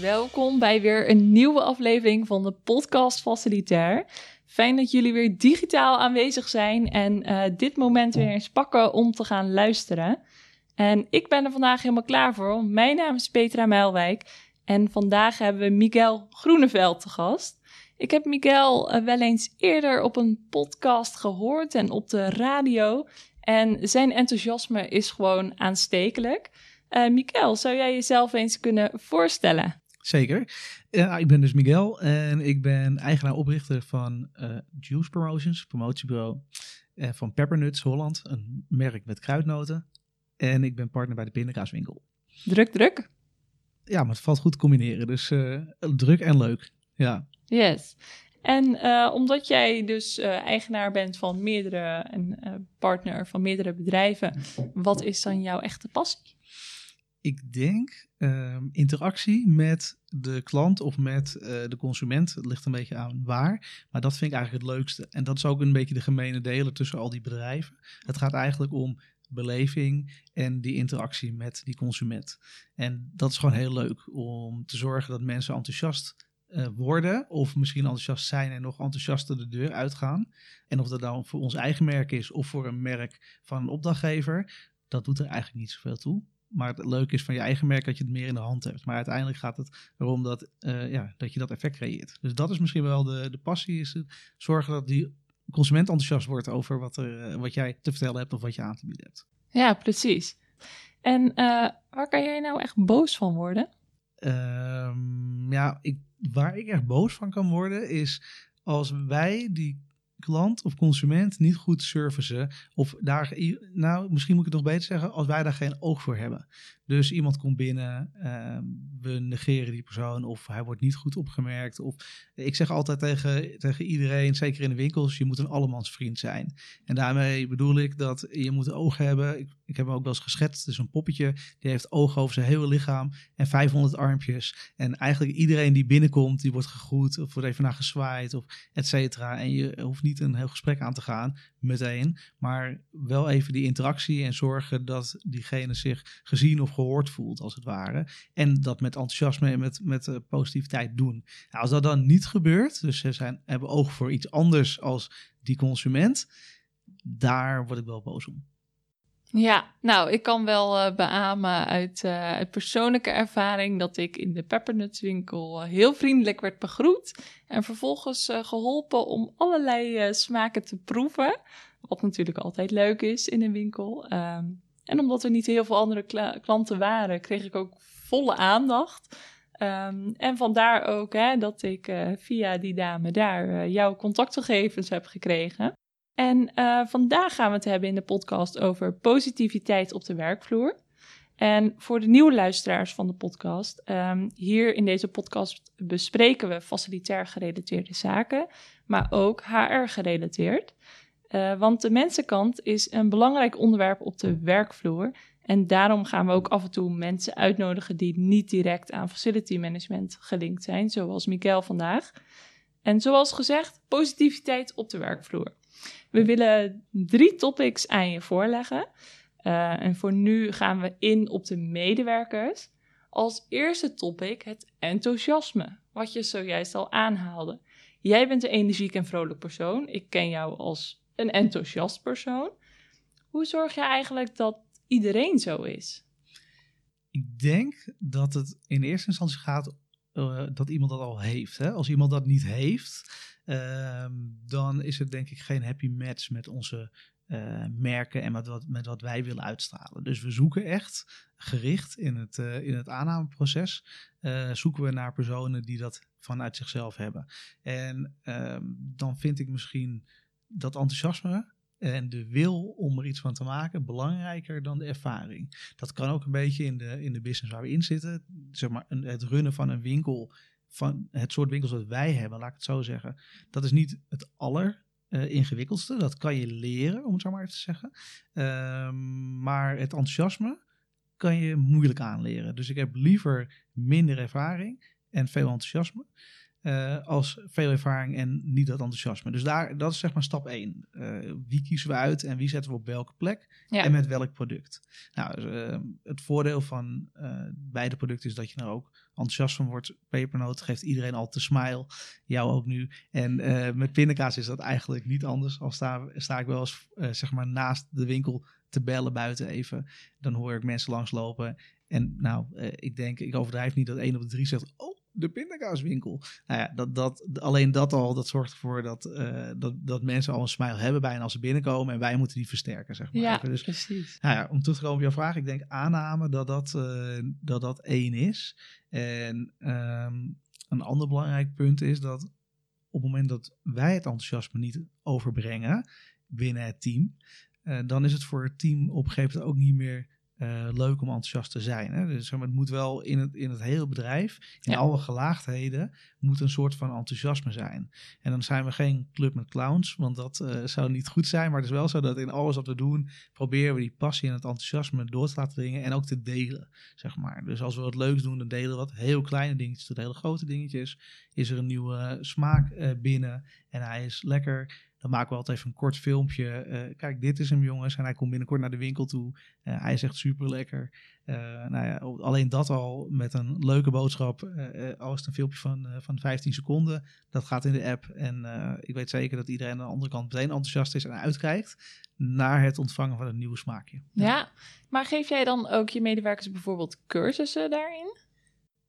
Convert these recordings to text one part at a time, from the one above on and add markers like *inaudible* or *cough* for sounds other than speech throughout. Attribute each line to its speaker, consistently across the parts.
Speaker 1: Welkom bij weer een nieuwe aflevering van de podcast Facilitair. Fijn dat jullie weer digitaal aanwezig zijn en uh, dit moment weer eens pakken om te gaan luisteren. En ik ben er vandaag helemaal klaar voor. Mijn naam is Petra Meilwijk en vandaag hebben we Miguel Groeneveld te gast. Ik heb Miguel uh, wel eens eerder op een podcast gehoord en op de radio. En zijn enthousiasme is gewoon aanstekelijk. Uh, Miguel, zou jij jezelf eens kunnen voorstellen?
Speaker 2: Zeker. Ja, ik ben dus Miguel en ik ben eigenaar-oprichter van uh, Juice Promotions, promotiebureau uh, van Peppernuts Holland, een merk met kruidnoten. En ik ben partner bij de pindakaaswinkel.
Speaker 1: Druk, druk.
Speaker 2: Ja, maar het valt goed te combineren. Dus uh, druk en leuk. Ja.
Speaker 1: Yes. En omdat jij dus eigenaar bent van meerdere en partner van meerdere bedrijven, wat is dan jouw echte passie?
Speaker 2: Ik denk uh, interactie met de klant of met uh, de consument. Het ligt een beetje aan waar. Maar dat vind ik eigenlijk het leukste. En dat is ook een beetje de gemene delen tussen al die bedrijven. Het gaat eigenlijk om beleving en die interactie met die consument. En dat is gewoon heel leuk om te zorgen dat mensen enthousiast uh, worden, of misschien enthousiast zijn en nog enthousiaster de deur uitgaan. En of dat dan voor ons eigen merk is of voor een merk van een opdrachtgever, dat doet er eigenlijk niet zoveel toe. Maar het leuke is van je eigen merk dat je het meer in de hand hebt. Maar uiteindelijk gaat het erom dat, uh, ja, dat je dat effect creëert. Dus dat is misschien wel de, de passie, is het zorgen dat die consument enthousiast wordt over wat, er, uh, wat jij te vertellen hebt of wat je aan te bieden hebt.
Speaker 1: Ja, precies. En uh, waar kan jij nou echt boos van worden?
Speaker 2: Um, ja, ik, waar ik echt boos van kan worden is als wij die klant of consument niet goed servicen. Of daar, nou, misschien moet ik het nog beter zeggen, als wij daar geen oog voor hebben. Dus iemand komt binnen, uh, we negeren die persoon of hij wordt niet goed opgemerkt. Of ik zeg altijd tegen, tegen iedereen, zeker in de winkels, je moet een allemansvriend zijn. En daarmee bedoel ik dat je moet oog hebben. Ik, ik heb hem ook wel eens geschetst, dus een poppetje, die heeft ogen over zijn hele lichaam en 500 armpjes. En eigenlijk iedereen die binnenkomt, die wordt gegroet of wordt even naar gezwaaid of et cetera. En je hoeft niet een heel gesprek aan te gaan meteen, maar wel even die interactie en zorgen dat diegene zich gezien of gehoord voelt, als het ware. En dat met enthousiasme en met, met uh, positiviteit doen. Nou, als dat dan niet gebeurt, dus ze zijn, hebben oog voor iets anders als die consument, daar word ik wel boos om.
Speaker 1: Ja, nou, ik kan wel uh, beamen uit, uh, uit, persoonlijke ervaring dat ik in de peppernutswinkel uh, heel vriendelijk werd begroet en vervolgens geholpen om allerlei smaken te proeven. Wat natuurlijk altijd leuk is in een winkel. Um, en omdat er niet heel veel andere kla klanten waren, kreeg ik ook volle aandacht. Um, en vandaar ook hè, dat ik via die dame daar jouw contactgegevens heb gekregen. En uh, vandaag gaan we het hebben in de podcast over positiviteit op de werkvloer. En voor de nieuwe luisteraars van de podcast, um, hier in deze podcast bespreken we facilitair gerelateerde zaken, maar ook HR gerelateerd. Uh, want de mensenkant is een belangrijk onderwerp op de werkvloer. En daarom gaan we ook af en toe mensen uitnodigen die niet direct aan facility management gelinkt zijn, zoals Miguel vandaag. En zoals gezegd, positiviteit op de werkvloer. We willen drie topics aan je voorleggen. Uh, en voor nu gaan we in op de medewerkers. Als eerste topic het enthousiasme, wat je zojuist al aanhaalde. Jij bent een energiek en vrolijk persoon. Ik ken jou als een enthousiast persoon. Hoe zorg je eigenlijk dat iedereen zo is?
Speaker 2: Ik denk dat het in eerste instantie gaat uh, dat iemand dat al heeft. Hè? Als iemand dat niet heeft, uh, dan is het denk ik geen happy match met onze uh, merken en met wat, met wat wij willen uitstralen. Dus we zoeken echt gericht in het, uh, in het aannameproces, zoeken we naar personen die dat vanuit zichzelf hebben. En ehm, dan vind ik misschien dat enthousiasme en de wil om er iets van te maken belangrijker dan de ervaring. Dat kan ook een beetje in de, in de business waar we in zitten. Zeg maar het runnen van een winkel, van het soort winkels dat wij hebben, laat ik het zo zeggen. Dat is niet het aller uh, ingewikkeldste. Dat kan je leren, om het zo maar te zeggen. Uh, maar het enthousiasme kan je moeilijk aanleren. Dus ik heb liever minder ervaring en veel enthousiasme. Eh, als veel ervaring en niet dat enthousiasme. Dus daar, dat is zeg maar stap 1. wie kiezen we uit en wie zetten we op welke plek
Speaker 1: Ja.
Speaker 2: en met welk product? Nou, dus, eh, het voordeel van eh, beide producten is dat je er ook enthousiast van wordt. Pepernoot geeft iedereen al te smile, jou ook nu. En eh, met pindakaas is dat eigenlijk niet anders. Al sta, sta ik wel eens eh, zeg maar naast de winkel te bellen buiten even. Dan hoor ik mensen langslopen. En nou, eh, ik denk, ik overdrijf niet dat één op de drie zegt... Oh, de pindakaaswinkel. Nou ja, dat, dat, alleen dat al, dat zorgt ervoor dat, eh, dat, dat mensen al een smile hebben bijna als ze binnenkomen. En wij moeten die versterken, zeg maar.
Speaker 1: Ja.
Speaker 2: Dus
Speaker 1: precies.
Speaker 2: nou ja, om terug te komen op jouw vraag. Ik denk aanname dat dat, eh, dat, dat één is. En ehm, een ander belangrijk punt is dat op het moment dat wij het enthousiasme niet overbrengen binnen het team, eh, dan is het voor het team op een gegeven moment ook niet meer eh, leuk om enthousiast te zijn. Hè? Dus zeg maar, het moet wel in het, in het hele bedrijf, in
Speaker 1: Ja.
Speaker 2: alle gelaagdheden, moet een soort van enthousiasme zijn. En dan zijn we geen club met clowns, want dat eh, zou niet goed zijn. Maar het is wel zo dat in alles wat we doen, proberen we die passie en het enthousiasme door te laten dringen en ook te delen, zeg maar. Dus als we wat leuks doen, dan delen we wat heel kleine dingetjes tot hele grote dingetjes. Is er een nieuwe smaak eh, binnen en hij is lekker. Dan maken we altijd even een kort filmpje. Eh, kijk, dit is hem jongens. En hij komt binnenkort naar de winkel toe. Eh, hij is echt super lekker. nou ja, alleen dat al met een leuke boodschap. eh, eh, al is het een filmpje van, eh, van 15 seconden. Dat gaat in de app. En eh, ik weet zeker dat iedereen aan de andere kant meteen enthousiast is en uitkijkt naar het ontvangen van een nieuwe smaakje.
Speaker 1: Ja, maar geef jij dan ook je medewerkers bijvoorbeeld cursussen daarin?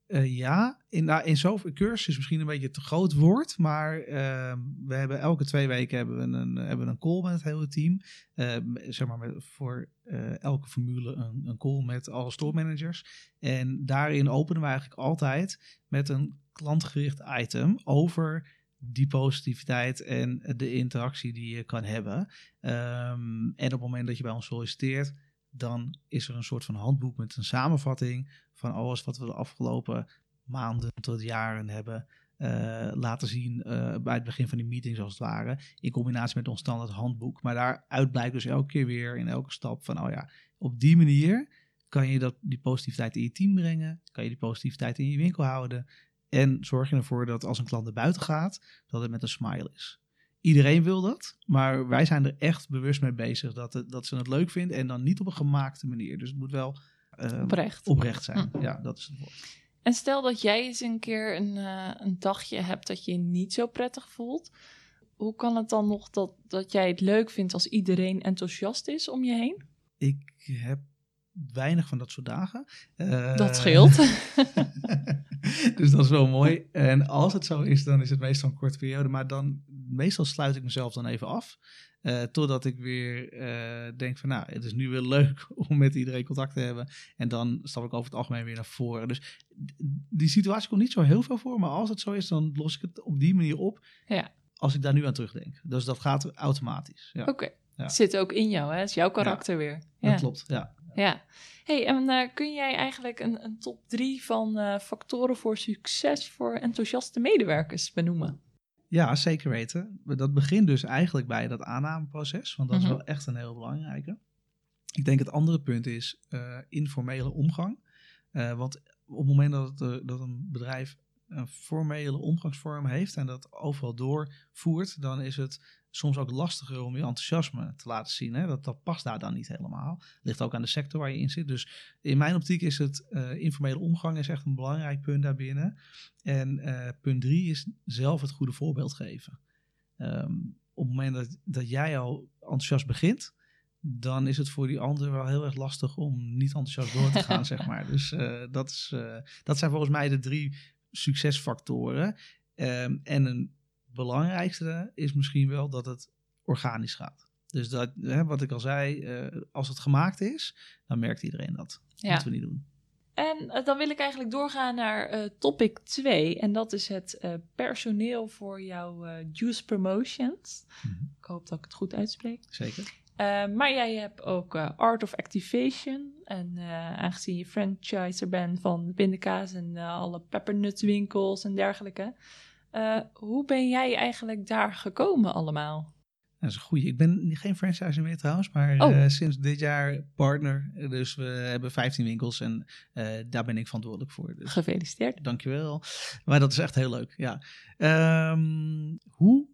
Speaker 2: Eh, ja, in, nou, in zover cursus is misschien een beetje te groot woord, maar eh, we hebben elke twee weken hebben we een, hebben we een call met het hele team. Eh, zeg maar voor eh, elke formule een, een call met alle store managers. En daarin openen we eigenlijk altijd met een klantgericht item over die positiviteit en de interactie die je kan hebben. Ehm, en op het moment dat je bij ons solliciteert, dan is er een soort van handboek met een samenvatting van alles wat we de afgelopen maanden tot jaren hebben uh, laten zien uh, bij het begin van die meetings als het ware. In combinatie met ons standaard handboek. Maar daaruit blijkt dus elke keer weer in elke stap van, oh ja, op die manier kan je dat, die positiviteit in je team brengen. Kan je die positiviteit in je winkel houden. En zorg je ervoor dat als een klant naar buiten gaat, dat het met een smile is. Iedereen wil dat, maar wij zijn er echt bewust mee bezig dat, het, dat ze het leuk vinden en dan niet op een gemaakte manier. Dus het moet wel uh,
Speaker 1: oprecht.
Speaker 2: oprecht zijn. Hm. Ja, dat is het woord.
Speaker 1: En stel dat jij eens een keer een, uh, een dagje hebt dat je je niet zo prettig voelt. Hoe kan het dan nog dat, dat jij het leuk vindt als iedereen enthousiast is om je heen?
Speaker 2: Ik heb weinig van dat soort dagen. Uh,
Speaker 1: dat scheelt. *laughs* *laughs*
Speaker 2: dus dat is wel mooi. En als het zo is, dan is het meestal een korte periode. Maar dan, meestal sluit ik mezelf dan even af. Uh, totdat ik weer uh, denk van, nou, het is nu weer leuk *laughs* om met iedereen contact te hebben. En dan stap ik over het algemeen weer naar voren. Dus die situatie komt niet zo heel veel voor. Maar als het zo is, dan los ik het op die manier op.
Speaker 1: Ja.
Speaker 2: Als ik daar nu aan terugdenk. Dus dat gaat automatisch. Ja.
Speaker 1: Oké. Okay. Ja. Het zit ook in jou, hè? Het is jouw karakter
Speaker 2: ja,
Speaker 1: weer.
Speaker 2: Ja. Dat klopt, ja.
Speaker 1: Ja. Hey, en uh, kun jij eigenlijk een, een top drie van uh, factoren voor succes voor enthousiaste medewerkers benoemen?
Speaker 2: Ja, zeker weten. Dat begint dus eigenlijk bij dat aannameproces, want dat
Speaker 1: Mhm.
Speaker 2: is wel echt een heel belangrijke. Ik denk het andere punt is uh, informele omgang. Want op het moment dat, het, dat een bedrijf een formele omgangsvorm heeft en dat overal doorvoert, dan is het soms ook lastiger om je enthousiasme te laten zien. Hè? Dat, dat past daar dan niet helemaal. Ligt ook aan de sector waar je in zit. Dus in mijn optiek is het uh, informele omgang is echt een belangrijk punt daarbinnen. En uh, punt drie is zelf het goede voorbeeld geven. Um, op het moment dat, dat jij al enthousiast begint, dan is het voor die ander wel heel erg lastig om niet enthousiast door te gaan, *laughs* zeg maar. Dus uh, dat, is, dat zijn volgens mij de drie succesfactoren. Um, en een belangrijkste is misschien wel dat het organisch gaat. Dus dat, hè, wat ik al zei, uh, als het gemaakt is, dan merkt iedereen dat.
Speaker 1: Ja.
Speaker 2: Moeten we niet doen.
Speaker 1: En uh, dan wil ik eigenlijk doorgaan naar uh, topic 2. En dat is het personeel voor jouw Juice Promotions.
Speaker 2: Mhm.
Speaker 1: Ik hoop dat ik het goed uitspreek.
Speaker 2: Zeker.
Speaker 1: maar jij hebt ook Art of Activation. En aangezien je franchiser bent van pindakaas en alle peppernutswinkels en dergelijke. Uh, hoe ben jij eigenlijk daar gekomen allemaal?
Speaker 2: Dat is een goeie. Ik ben geen franchise meer trouwens, maar
Speaker 1: Oh.
Speaker 2: eh, sinds dit jaar partner. Dus we hebben 15 winkels en eh, daar ben ik verantwoordelijk voor. Dus
Speaker 1: Gefeliciteerd.
Speaker 2: dankjewel. Maar dat is echt heel leuk, ja. Ehm, hoe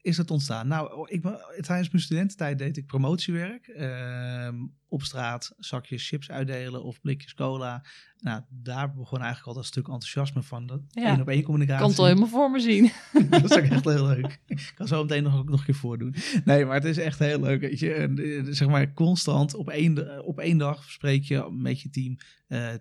Speaker 2: is het ontstaan? Nou, ik, tijdens mijn studententijd deed ik promotiewerk. Ehm, op straat zakjes chips uitdelen of blikjes cola. Nou, daar begon eigenlijk al dat stuk enthousiasme van. Dat
Speaker 1: Ja.
Speaker 2: één op één
Speaker 1: Ik
Speaker 2: communicatie.
Speaker 1: kan het al helemaal voor me zien. *laughs*
Speaker 2: dat is ook echt heel leuk. Ik kan zo meteen nog, ook nog een keer voordoen. Nee, maar het is echt heel leuk. Weet je. Eh, zeg maar constant op één, op één dag spreek je met je team eh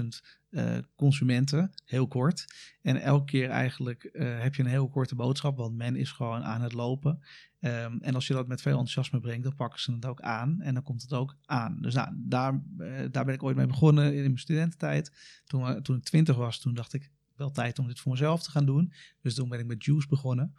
Speaker 2: 10.000 eh, consumenten, heel kort. En elke keer eigenlijk eh, heb je een heel korte boodschap, want men is gewoon aan het lopen. Ehm, en als je dat met veel enthousiasme brengt, dan pakken ze het ook aan en dan komt het ook aan. Dus nou, daar, daar ben ik ooit mee begonnen in mijn studententijd. Toen, toen ik twintig was, toen dacht ik wel tijd om dit voor mezelf te gaan doen. Dus toen ben ik met Juice begonnen.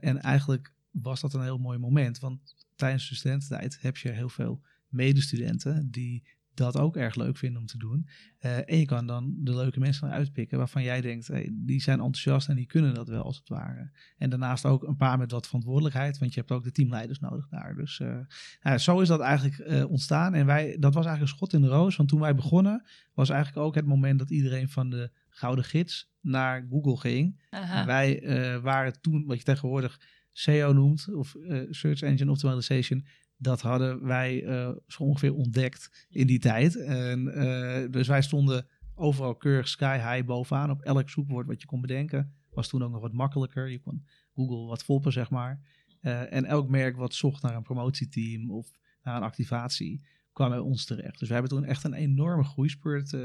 Speaker 2: En eigenlijk was dat een heel mooi moment, want tijdens de studententijd heb je heel veel medestudenten die dat ook erg leuk vinden om te doen. Eh, en je kan dan de leuke mensen eruit pikken waarvan jij denkt, hey, die zijn enthousiast en die kunnen dat wel als het ware. En daarnaast ook een paar met wat verantwoordelijkheid, want je hebt ook de teamleiders nodig daar. Dus eh, nou, zo is dat eigenlijk eh, ontstaan. En wij, dat was eigenlijk een schot in de roos, want toen wij begonnen was eigenlijk ook het moment dat iedereen van de Gouden Gids naar Google ging.
Speaker 1: Aha.
Speaker 2: Wij waren toen, wat je tegenwoordig SEO noemt, of Search Engine Optimization, dat hadden wij eh, zo ongeveer ontdekt in die tijd. En, eh, dus wij stonden overal keurig sky high bovenaan op elk zoekwoord wat je kon bedenken. Was toen ook nog wat makkelijker. Je kon Google wat foppen, zeg maar. Eh, en elk merk wat zocht naar een promotieteam of naar een activatie, kwam bij ons terecht. Dus we hebben toen echt een enorme groeispurt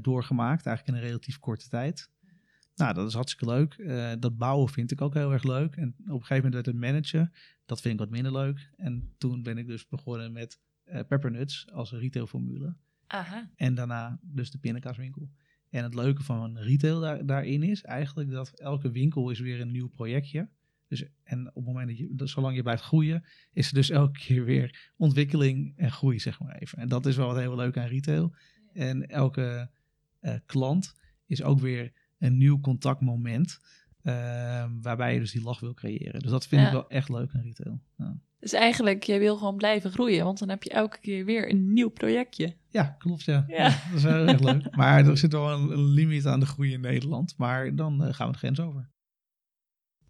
Speaker 2: doorgemaakt, eigenlijk in een relatief korte tijd. Nou, dat is hartstikke leuk. Eh, dat bouwen vind ik ook heel erg leuk. En op een gegeven moment werd het managen. Dat vind ik wat minder leuk. En toen ben ik dus begonnen met eh Peppernuts als retailformule.
Speaker 1: Aha.
Speaker 2: En daarna dus de pindakaaswinkel. En het leuke van retail daar, daarin is eigenlijk dat elke winkel is weer een nieuw projectje. Dus, en op het moment dat je, dat, zolang je blijft groeien, is er dus elke keer weer ontwikkeling en groei, zeg maar even. En dat is wel wat heel leuk aan retail. En elke eh, klant is ook weer een nieuw contactmoment. eh, waarbij je dus die lach wil creëren. Dus dat vind
Speaker 1: Ja.
Speaker 2: ik wel echt leuk aan retail. Ja.
Speaker 1: Dus eigenlijk, jij wil gewoon blijven groeien, want dan heb je elke keer weer een nieuw projectje.
Speaker 2: Ja, klopt ja. Dat is heel erg leuk. Maar er zit wel een, een limiet aan de groei in Nederland. Maar dan eh, gaan we de grens over.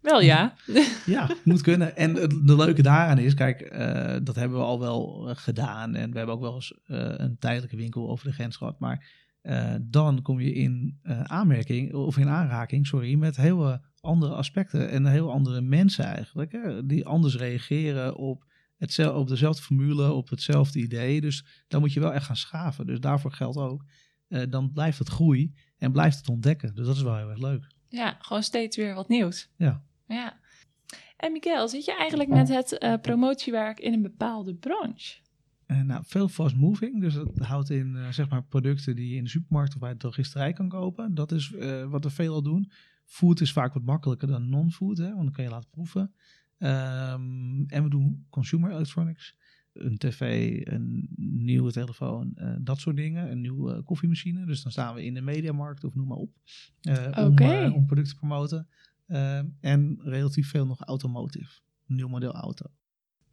Speaker 1: Wel ja. *laughs*
Speaker 2: Ja, moet kunnen. En het, de leuke daaraan is, kijk, eh, dat hebben we al wel eh, gedaan. En we hebben ook wel eens een tijdelijke winkel over de grens gehad. Maar eh, dan kom je in eh, aanmerking, of in aanraking, sorry, met heel andere aspecten. En heel andere mensen eigenlijk. Hè, die anders reageren op, hetzelfde, op dezelfde formule, op hetzelfde idee. Dus dan moet je wel echt gaan schaven. Dus daarvoor geldt ook, eh, dan blijft het groei en blijft het ontdekken. Dus dat is wel heel erg leuk.
Speaker 1: Ja, gewoon steeds weer wat nieuws.
Speaker 2: Ja.
Speaker 1: Ja. En Miguel, zit je eigenlijk met het eh, promotiewerk in een bepaalde branche?
Speaker 2: Eh, nou, veel fast moving. Dus dat houdt in eh, zeg maar producten die je in de supermarkt of bij de drogisterij kan kopen. Dat is eh, wat we veelal doen. Food is vaak wat makkelijker dan non-food, hè, want dan kan je laten proeven. Ehm, en we doen consumer electronics. Een tv, een nieuwe telefoon, dat soort dingen. Een nieuwe koffiemachine. Dus dan staan we in de mediamarkt of noem maar op. om, producten te promoten. Ehm, en relatief veel nog automotive. Een nieuw model auto.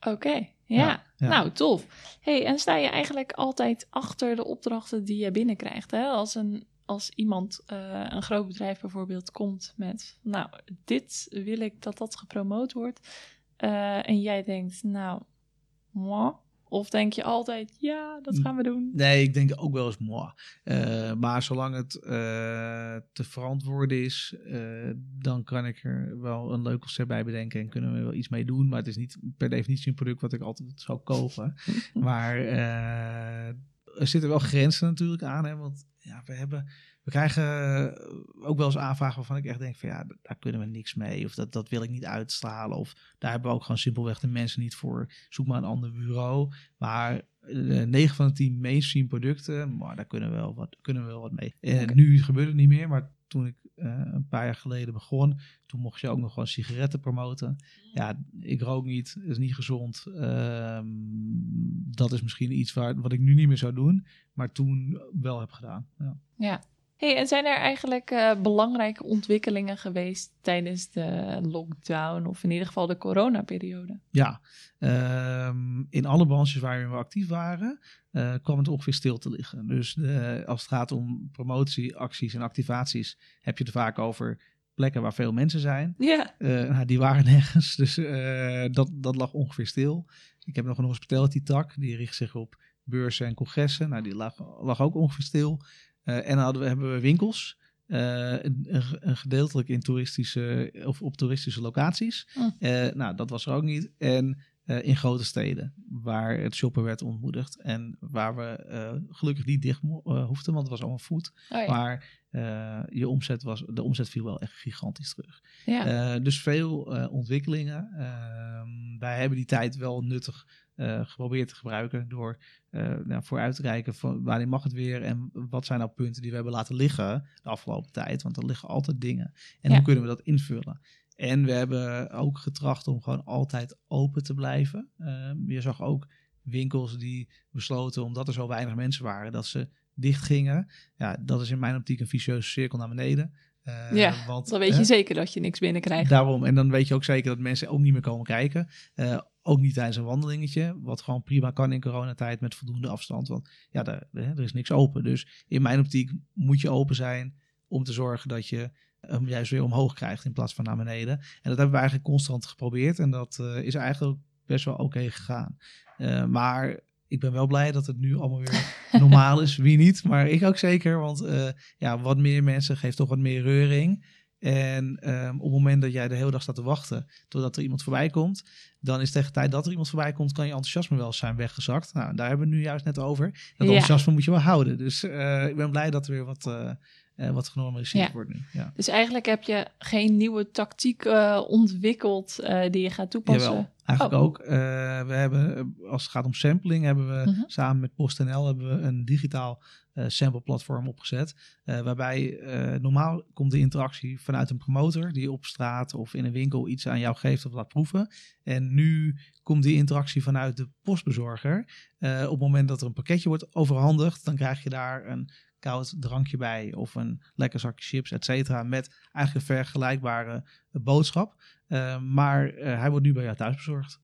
Speaker 1: Oké, ja.
Speaker 2: Ja, ja.
Speaker 1: Nou, tof. hey, en sta je eigenlijk altijd achter de opdrachten die je binnenkrijgt? Hè? Als, een, als iemand, eh, een groot bedrijf bijvoorbeeld, komt met... Nou, dit wil ik dat dat gepromoot wordt. Eh, en jij denkt, nou, moi. Of denk je altijd, ja, dat gaan we doen.
Speaker 2: Nee, ik denk ook wel eens moi. Eh, maar zolang het eh, te verantwoorden is, eh, dan kan ik er wel een leuk concept bij bedenken en kunnen we wel iets mee doen. Maar het is niet per definitie een product wat ik altijd zou kopen. *laughs* maar er zitten wel grenzen natuurlijk aan, hè, want ja, we hebben... We krijgen ook wel eens aanvragen waarvan ik echt denk van ja, daar kunnen we niks mee. Of dat, dat wil ik niet uitstralen. Of daar hebben we ook gewoon simpelweg de mensen niet voor. Zoek maar een ander bureau. Maar eh, 9 van de 10 mainstream producten, maar daar kunnen we wel wat, kunnen we wel wat mee. Eh,
Speaker 1: Oké.
Speaker 2: Nu gebeurt het niet meer, maar toen ik eh, een paar jaar geleden begon, toen mocht je ook nog gewoon sigaretten promoten. Ja, ik rook niet, is niet gezond. Ehm, dat is misschien iets waar, wat ik nu niet meer zou doen, maar toen wel heb gedaan. Ja.
Speaker 1: Ja. Hey, en zijn er eigenlijk uh, belangrijke ontwikkelingen geweest tijdens de lockdown of in ieder geval de coronaperiode?
Speaker 2: Ja, um, in alle branches waar we actief waren, uh, kwam het ongeveer stil te liggen. Dus de, als het gaat om promotieacties en activaties, heb je het vaak over plekken waar veel mensen zijn.
Speaker 1: Ja.
Speaker 2: Uh, nou, die waren *laughs* nergens, dus dat, dat lag ongeveer stil. Ik heb nog een hospitality tak, die richt zich op beurzen en congressen. Nou, die lag, lag ook ongeveer stil. Uh, en hadden we, hebben we winkels. Uh, een, een, gedeeltelijk in toeristische of op toeristische locaties.
Speaker 1: Hm.
Speaker 2: Uh, nou, dat was er ook niet. En in grote steden waar het shoppen werd ontmoedigd. En waar we gelukkig niet dicht hoefden, want het was allemaal food.
Speaker 1: Oh, ja.
Speaker 2: Maar je omzet was, de omzet viel wel echt gigantisch terug.
Speaker 1: Ja.
Speaker 2: dus veel ontwikkelingen. Ehm, wij hebben die tijd wel nuttig uh, geprobeerd te gebruiken door uh, nou, vooruit te kijken van wanneer mag het weer en wat zijn nou punten die we hebben laten liggen de afgelopen tijd, want er liggen altijd dingen en
Speaker 1: Ja.
Speaker 2: hoe kunnen we dat invullen. En we hebben ook getracht om gewoon altijd open te blijven. Ehm, je zag ook winkels die besloten, omdat er zo weinig mensen waren, dat ze dicht gingen. Ja, dat is in mijn optiek een vicieuze cirkel naar beneden. Uh,
Speaker 1: Ja,
Speaker 2: want,
Speaker 1: Dan weet je zeker dat je niks binnenkrijgt.
Speaker 2: Daarom, en dan weet je ook zeker dat mensen ook niet meer komen kijken. Uh, ook niet tijdens een wandelingetje, wat gewoon prima kan in coronatijd met voldoende afstand. Want ja, daar, er is niks open. Dus in mijn optiek moet je open zijn om te zorgen dat je hem juist weer omhoog krijgt in plaats van naar beneden. En dat hebben we eigenlijk constant geprobeerd en dat uh, is eigenlijk best wel oké okay gegaan. Maar ik ben wel blij dat het nu allemaal weer normaal is. Wie niet, maar ik ook zeker. Want uh, ja, wat meer mensen geeft toch wat meer reuring. En um, op het moment dat jij de hele dag staat te wachten totdat er iemand voorbij komt, dan is tegen de tijd dat er iemand voorbij komt, kan je enthousiasme wel zijn weggezakt. Nou, daar hebben we het nu juist net over. Dat
Speaker 1: Ja.
Speaker 2: enthousiasme moet je wel houden. Dus uh, ik ben blij dat er weer wat, uh, uh, wat genormaliseerd
Speaker 1: Ja.
Speaker 2: wordt nu. Ja.
Speaker 1: Dus eigenlijk heb je geen nieuwe tactiek eh, ontwikkeld eh, die je gaat toepassen.
Speaker 2: Jawel, eigenlijk
Speaker 1: Oh.
Speaker 2: ook. We hebben, eh, als het gaat om sampling, hebben we
Speaker 1: Mhm.
Speaker 2: samen met PostNL hebben we een digitaal sample platform opgezet. Waarbij normaal komt de interactie vanuit een promotor die op straat of in een winkel iets aan jou geeft of laat proeven. En nu komt die interactie vanuit de postbezorger. Op het moment dat er een pakketje wordt overhandigd, dan krijg je daar een koud drankje bij of een lekker zakje chips, et cetera, met eigenlijk een vergelijkbare boodschap. Uh, maar uh, hij wordt nu bij jou thuis bezorgd.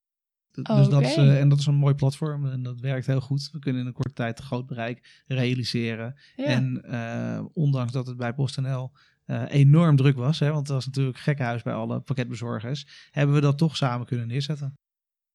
Speaker 2: Dus dat is, uh, en dat is een mooi platform en dat werkt heel goed. We kunnen in een korte tijd een groot bereik realiseren.
Speaker 1: Ja.
Speaker 2: En uh, ondanks dat het bij PostNL uh, enorm druk was, hè, want het was natuurlijk gekkenhuis bij alle pakketbezorgers, hebben we dat toch samen kunnen neerzetten.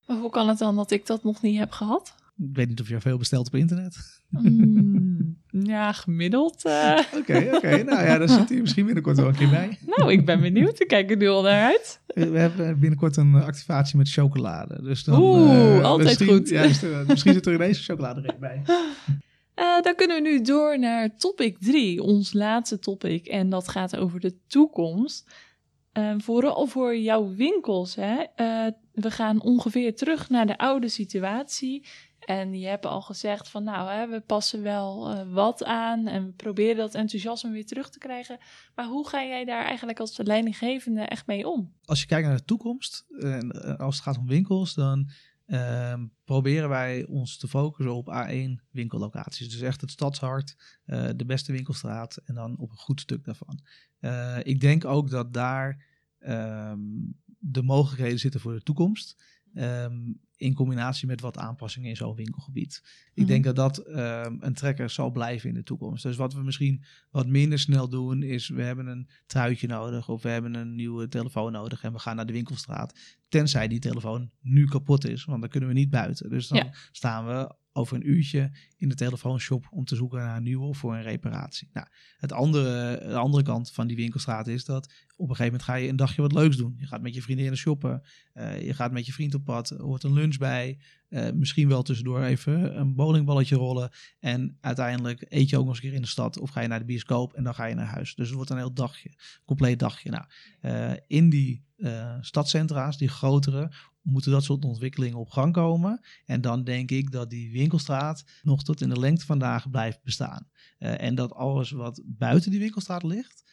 Speaker 1: Maar hoe kan het dan dat ik dat nog niet heb gehad?
Speaker 2: Ik weet niet of je veel bestelt op internet.
Speaker 1: Mm, ja, gemiddeld. eh. *laughs*
Speaker 2: Oké, oké. Okay. Nou ja, daar zit hij misschien binnenkort wel een keer bij.
Speaker 1: nou, ik ben benieuwd. Ik kijk er nu al naar uit.
Speaker 2: We hebben binnenkort een activatie met chocolade. Dus dan,
Speaker 1: Oeh,
Speaker 2: uh,
Speaker 1: altijd
Speaker 2: misschien,
Speaker 1: goed.
Speaker 2: Ja, dus, uh, misschien zit er ineens chocoladereep bij.
Speaker 1: Uh, *laughs* dan kunnen we nu door naar topic 3, ons laatste topic. En dat gaat over de toekomst. Uh, vooral voor jouw winkels. Hè? We gaan ongeveer terug naar de oude situatie. En je hebt al gezegd van nou, hè, we passen wel uh, wat aan en we proberen dat enthousiasme weer terug te krijgen. Maar hoe ga jij daar eigenlijk als leidinggevende echt mee om?
Speaker 2: Als je kijkt naar de toekomst, en als het gaat om winkels, dan uh, proberen wij ons te focussen op A1 winkellocaties. Dus echt het stadshart, de beste winkelstraat en dan op een goed stuk daarvan. Ik denk ook dat daar um, de mogelijkheden zitten voor de toekomst. Um, in combinatie met wat aanpassingen in zo'n winkelgebied. Ik
Speaker 1: Mhm.
Speaker 2: denk dat dat um, een trekker zal blijven in de toekomst. Dus wat we misschien wat minder snel doen, is we hebben een truitje nodig of we hebben een nieuwe telefoon nodig en we gaan naar de winkelstraat. Tenzij die telefoon nu kapot is, want dan kunnen we niet buiten. Dus dan
Speaker 1: Ja.
Speaker 2: staan we over een uurtje in de telefoonshop om te zoeken naar een nieuwe of voor een reparatie. Nou, het andere, de andere kant van die winkelstraat is dat op een gegeven moment ga je een dagje wat leuks doen. Je gaat met je vriendinnen shoppen, uh, je gaat met je vriend op pad, hoort een lunch bij, uh, misschien wel tussendoor even een bowlingballetje rollen en uiteindelijk eet je ook nog eens een keer in de stad of ga je naar de bioscoop en dan ga je naar huis. Dus het wordt een heel dagje, compleet dagje. Nou, uh, in die uh, stadcentra's, die grotere, moeten dat soort ontwikkelingen op gang komen. En dan denk ik dat die winkelstraat nog tot in de lengte van dagen blijft bestaan. En dat alles wat buiten die winkelstraat ligt,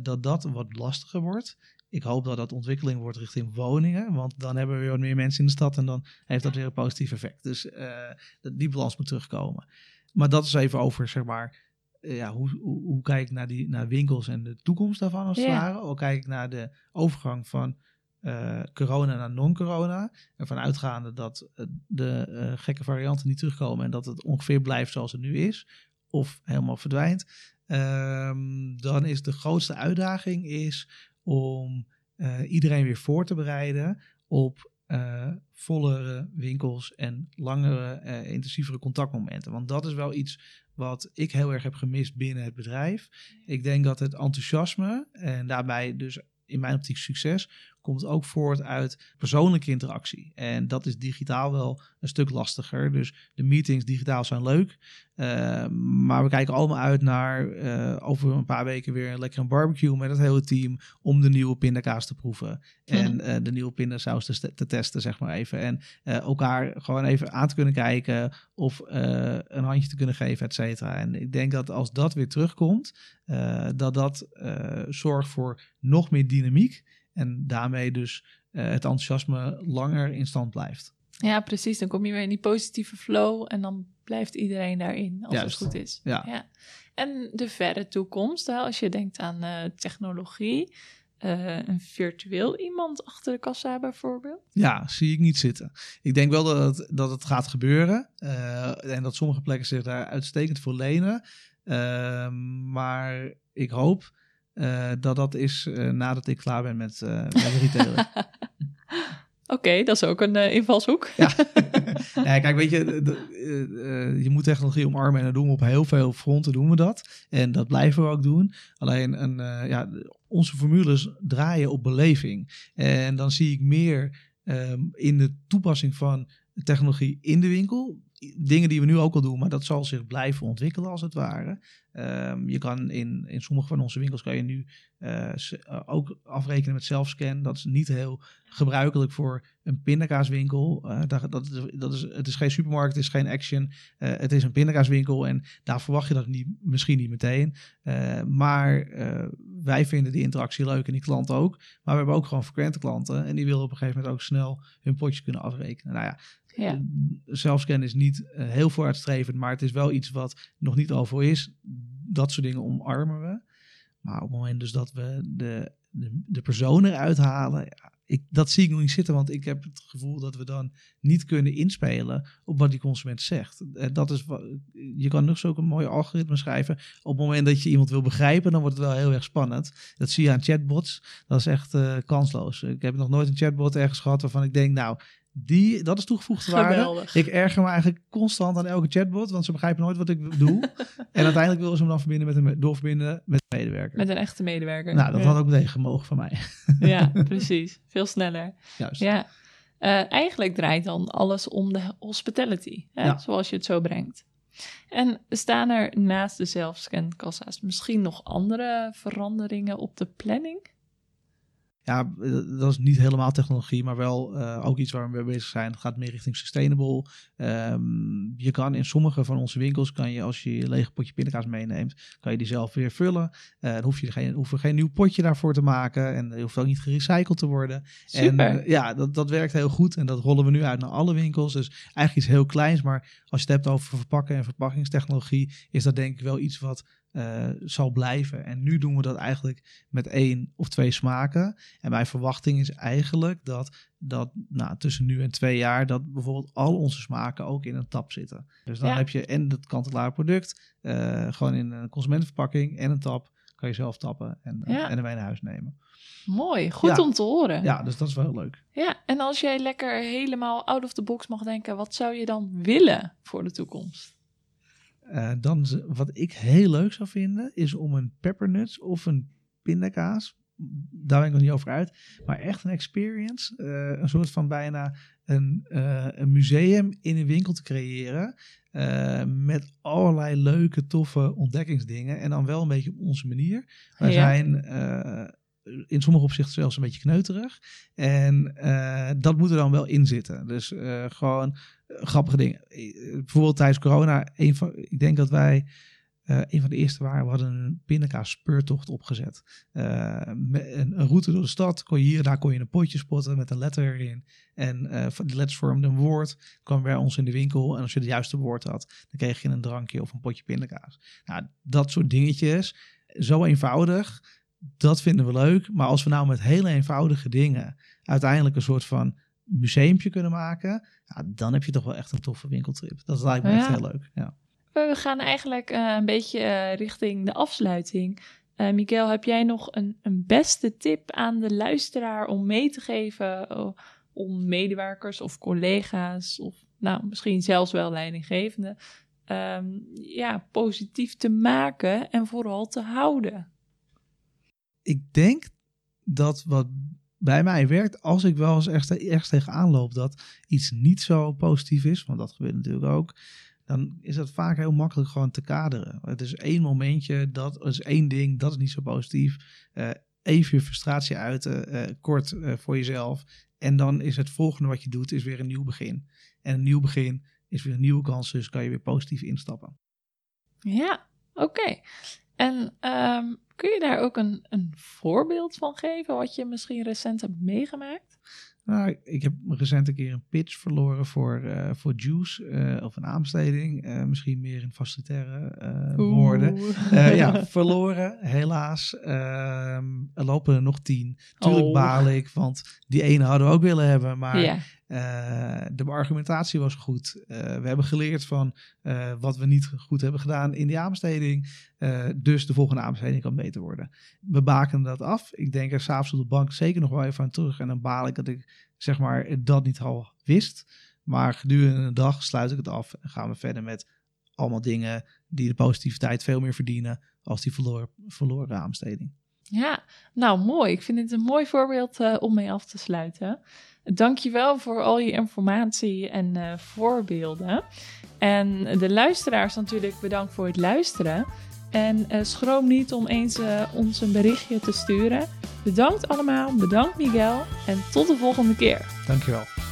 Speaker 2: dat dat wat lastiger wordt. Ik hoop dat dat ontwikkeling wordt richting woningen, want dan hebben we weer wat meer mensen in de stad en dan heeft dat weer een positief effect. Dus uh, die balans moet terugkomen. Maar dat is even over, zeg maar, eh, ja, hoe, hoe, hoe kijk ik naar, die, naar winkels en de toekomst daarvan als het ware. Ook kijk ik naar de overgang van eh, corona naar non-corona. Ervan uitgaande dat eh, de eh, gekke varianten niet terugkomen en dat het ongeveer blijft zoals het nu is. Of helemaal verdwijnt. Ehm, dan is de grootste uitdaging is om eh, iedereen weer voor te bereiden op eh, vollere winkels en langere, eh, intensievere contactmomenten. Want dat is wel iets wat ik heel erg heb gemist binnen het bedrijf. Ik denk dat het enthousiasme en daarbij dus in mijn optiek succes komt ook voort uit persoonlijke interactie. En dat is digitaal wel een stuk lastiger. Dus de meetings digitaal zijn leuk. eh, maar we kijken allemaal uit naar eh, over een paar weken weer een lekkere barbecue met het hele team om de nieuwe pindakaas te proeven. En
Speaker 1: Mhm.
Speaker 2: eh, de nieuwe pindasaus te, te testen, zeg maar even. En eh, elkaar gewoon even aan te kunnen kijken of een handje te kunnen geven, et cetera. En ik denk dat als dat weer terugkomt, dat dat zorgt voor nog meer dynamiek. En daarmee dus eh, het enthousiasme langer in stand blijft.
Speaker 1: Ja, precies. Dan kom je weer in die positieve flow en dan blijft iedereen daarin, als
Speaker 2: Juist.
Speaker 1: het goed is.
Speaker 2: Ja.
Speaker 1: En de verre toekomst, hè, als je denkt aan eh, technologie, eh, een virtueel iemand achter de kassa bijvoorbeeld.
Speaker 2: Ja, zie ik niet zitten. Ik denk wel dat het, dat het gaat gebeuren. en dat sommige plekken zich daar uitstekend voor lenen. Ehm, maar ik hoop eh, dat dat is eh, nadat ik klaar ben met, eh met retailen. *laughs*
Speaker 1: Oké, dat is ook een eh, invalshoek.
Speaker 2: Ja. *laughs* *laughs* nee, kijk, weet je, eh, eh, je moet technologie omarmen en dat doen we op heel veel fronten doen we dat. En dat blijven we ook doen. Alleen een, eh, ja, onze formules draaien op beleving. En dan zie ik meer ehm, in de toepassing van technologie in de winkel. Dingen die we nu ook al doen, maar dat zal zich blijven ontwikkelen als het ware. Ehm, je kan in, in sommige van onze winkels kan je nu eh, eh, ook afrekenen met zelfscan. Dat is niet heel gebruikelijk voor een pindakaaswinkel. Eh, dat, dat is, het is geen supermarkt, het is geen action. Het is een pindakaaswinkel en daar verwacht je dat niet, misschien niet meteen. Maar wij vinden die interactie leuk en die klant ook. Maar we hebben ook gewoon frequente klanten en die willen op een gegeven moment ook snel hun potje kunnen afrekenen. Nou ja,
Speaker 1: Ja.
Speaker 2: eh, zelfscan is niet eh, heel vooruitstrevend, maar het is wel iets wat nog niet overal is. Dat soort dingen omarmen we. Maar op het moment dus dat we de, de, de persoon eruit halen, ik, dat zie ik nog niet zitten. Want ik heb het gevoel dat we dan niet kunnen inspelen op wat die consument zegt. Eh, Dat is, je kan nog zulke mooie algoritme schrijven. Op het moment dat je iemand wil begrijpen, dan wordt het wel heel erg spannend. Dat zie je aan chatbots. Dat is echt kansloos. Ik heb nog nooit een chatbot ergens gehad waarvan ik denk, nou, die, dat is toegevoegde waarde.
Speaker 1: Geweldig.
Speaker 2: Ik erger me eigenlijk constant aan elke chatbot, want ze begrijpen nooit wat ik doe. *laughs* en uiteindelijk willen ze hem dan verbinden met een, doorverbinden met een medewerker.
Speaker 1: Met een echte medewerker.
Speaker 2: nou, dat
Speaker 1: ja.
Speaker 2: had ook meteen gemogen van mij. *laughs*
Speaker 1: Ja, *laughs* precies. Veel sneller.
Speaker 2: Juist.
Speaker 1: Ja. Eh, eigenlijk draait dan alles om de hospitality, hè?
Speaker 2: Ja.
Speaker 1: zoals je het zo brengt. En staan er naast de zelfscankassa's misschien nog andere veranderingen op de planning?
Speaker 2: Ja, eh, dat is niet helemaal technologie, maar wel eh, ook iets waar we mee bezig zijn. Het gaat meer richting sustainable. Ehm, je kan in sommige van onze winkels, kan je als je je lege potje pindakaas meeneemt, kan je die zelf weer vullen. Eh, dan hoef je geen, hoef je geen nieuw potje daarvoor te maken en er hoeft ook niet gerecycled te worden.
Speaker 1: Super.
Speaker 2: En ja, dat, dat werkt heel goed en dat rollen we nu uit naar alle winkels. Dus eigenlijk iets heel kleins, maar als je het hebt over verpakken en verpakkingstechnologie, is dat denk ik wel iets wat eh, zal blijven. En nu doen we dat eigenlijk met één of twee smaken. En mijn verwachting is eigenlijk dat, dat nou, tussen nu en twee jaar, dat bijvoorbeeld al onze smaken ook in een tap zitten. Dus dan
Speaker 1: Ja.
Speaker 2: heb je en het kant-en-klaar product, eh, gewoon in een consumentenverpakking en een tap. Kan je zelf tappen en, eh,
Speaker 1: Ja.
Speaker 2: en ermee naar huis nemen.
Speaker 1: Mooi, goed
Speaker 2: Ja.
Speaker 1: om te horen.
Speaker 2: Ja, dus dat is wel heel leuk.
Speaker 1: Ja, en als jij lekker helemaal out of the box mag denken, wat zou je dan willen voor de toekomst?
Speaker 2: Eh, dan, wat ik heel leuk zou vinden, is om een peppernuts of een pindakaas, daar ben ik nog niet over uit, maar echt een experience, eh, een soort van bijna een, eh, een museum in een winkel te creëren, met allerlei leuke, toffe ontdekkingsdingen en dan wel een beetje op onze manier. Wij
Speaker 1: Ja.
Speaker 2: zijn in sommige opzichten zelfs een beetje kneuterig en eh, dat moet er dan wel in zitten. Dus eh, gewoon grappige dingen. Eh, Bijvoorbeeld tijdens corona, een van, ik denk dat wij eh, een van de eerste waren, we hadden een pindakaas speurtocht opgezet. Een, een, route door de stad, kon je hier daar kon je een potje spotten met een letter erin. En uh, die letters vormden een woord, kwam bij ons in de winkel. En als je het juiste woord had, dan kreeg je een drankje of een potje pindakaas. Nou, dat soort dingetjes, zo eenvoudig, dat vinden we leuk. Maar als we nou met hele eenvoudige dingen uiteindelijk een soort van museumpje kunnen maken, ja, dan heb je toch wel echt een toffe winkeltrip. Dat lijkt me echt heel leuk. Ja.
Speaker 1: We gaan eigenlijk uh, een beetje uh, richting de afsluiting. Uh, Miguel, heb jij nog een, een beste tip aan de luisteraar om mee te geven om medewerkers of collega's of nou, misschien zelfs wel leidinggevenden um, ja, positief te maken en vooral te houden?
Speaker 2: Ik denk dat wat bij mij werkt, als ik wel eens echt ergens tegenaan loop dat iets niet zo positief is, want dat gebeurt natuurlijk ook, dan is dat vaak heel makkelijk gewoon te kaderen. Het is één momentje, dat is één ding, dat is niet zo positief. Uh, even je frustratie uiten, uh, kort uh, voor jezelf. En dan is het volgende wat je doet, is weer een nieuw begin. En een nieuw begin is weer een nieuwe kans, dus kan je weer positief instappen.
Speaker 1: Ja, oké. En um, kun je daar ook een, een voorbeeld van geven, wat je misschien recent hebt meegemaakt?
Speaker 2: Nou, ik heb recent een keer een pitch verloren voor, uh, voor Juice uh, of een aanbesteding. Uh, misschien meer in facilitaire woorden. *laughs* ja, verloren, helaas. Ehm, er lopen er nog tien. Tuurlijk oh. baal ik, want die ene hadden we ook willen hebben. Maar ja. De argumentatie was goed. we hebben geleerd van wat we niet goed hebben gedaan in die aanbesteding. dus de volgende aanbesteding kan beter worden. We baken dat af. Ik denk er s'avonds op de bank zeker nog wel even aan terug. En dan baal ik dat ik zeg maar, dat niet al wist. Maar gedurende een dag sluit ik het af en gaan we verder met allemaal dingen die de positiviteit veel meer verdienen als die verloren, verloren aanbesteding.
Speaker 1: Ja, nou mooi. Ik vind het een mooi voorbeeld om mee af te sluiten. Dankjewel voor al je informatie en uh, voorbeelden. En de luisteraars natuurlijk bedankt voor het luisteren. En uh, schroom niet om eens ons een berichtje te sturen. Bedankt allemaal, bedankt Miguel en tot de volgende keer.
Speaker 2: Dankjewel.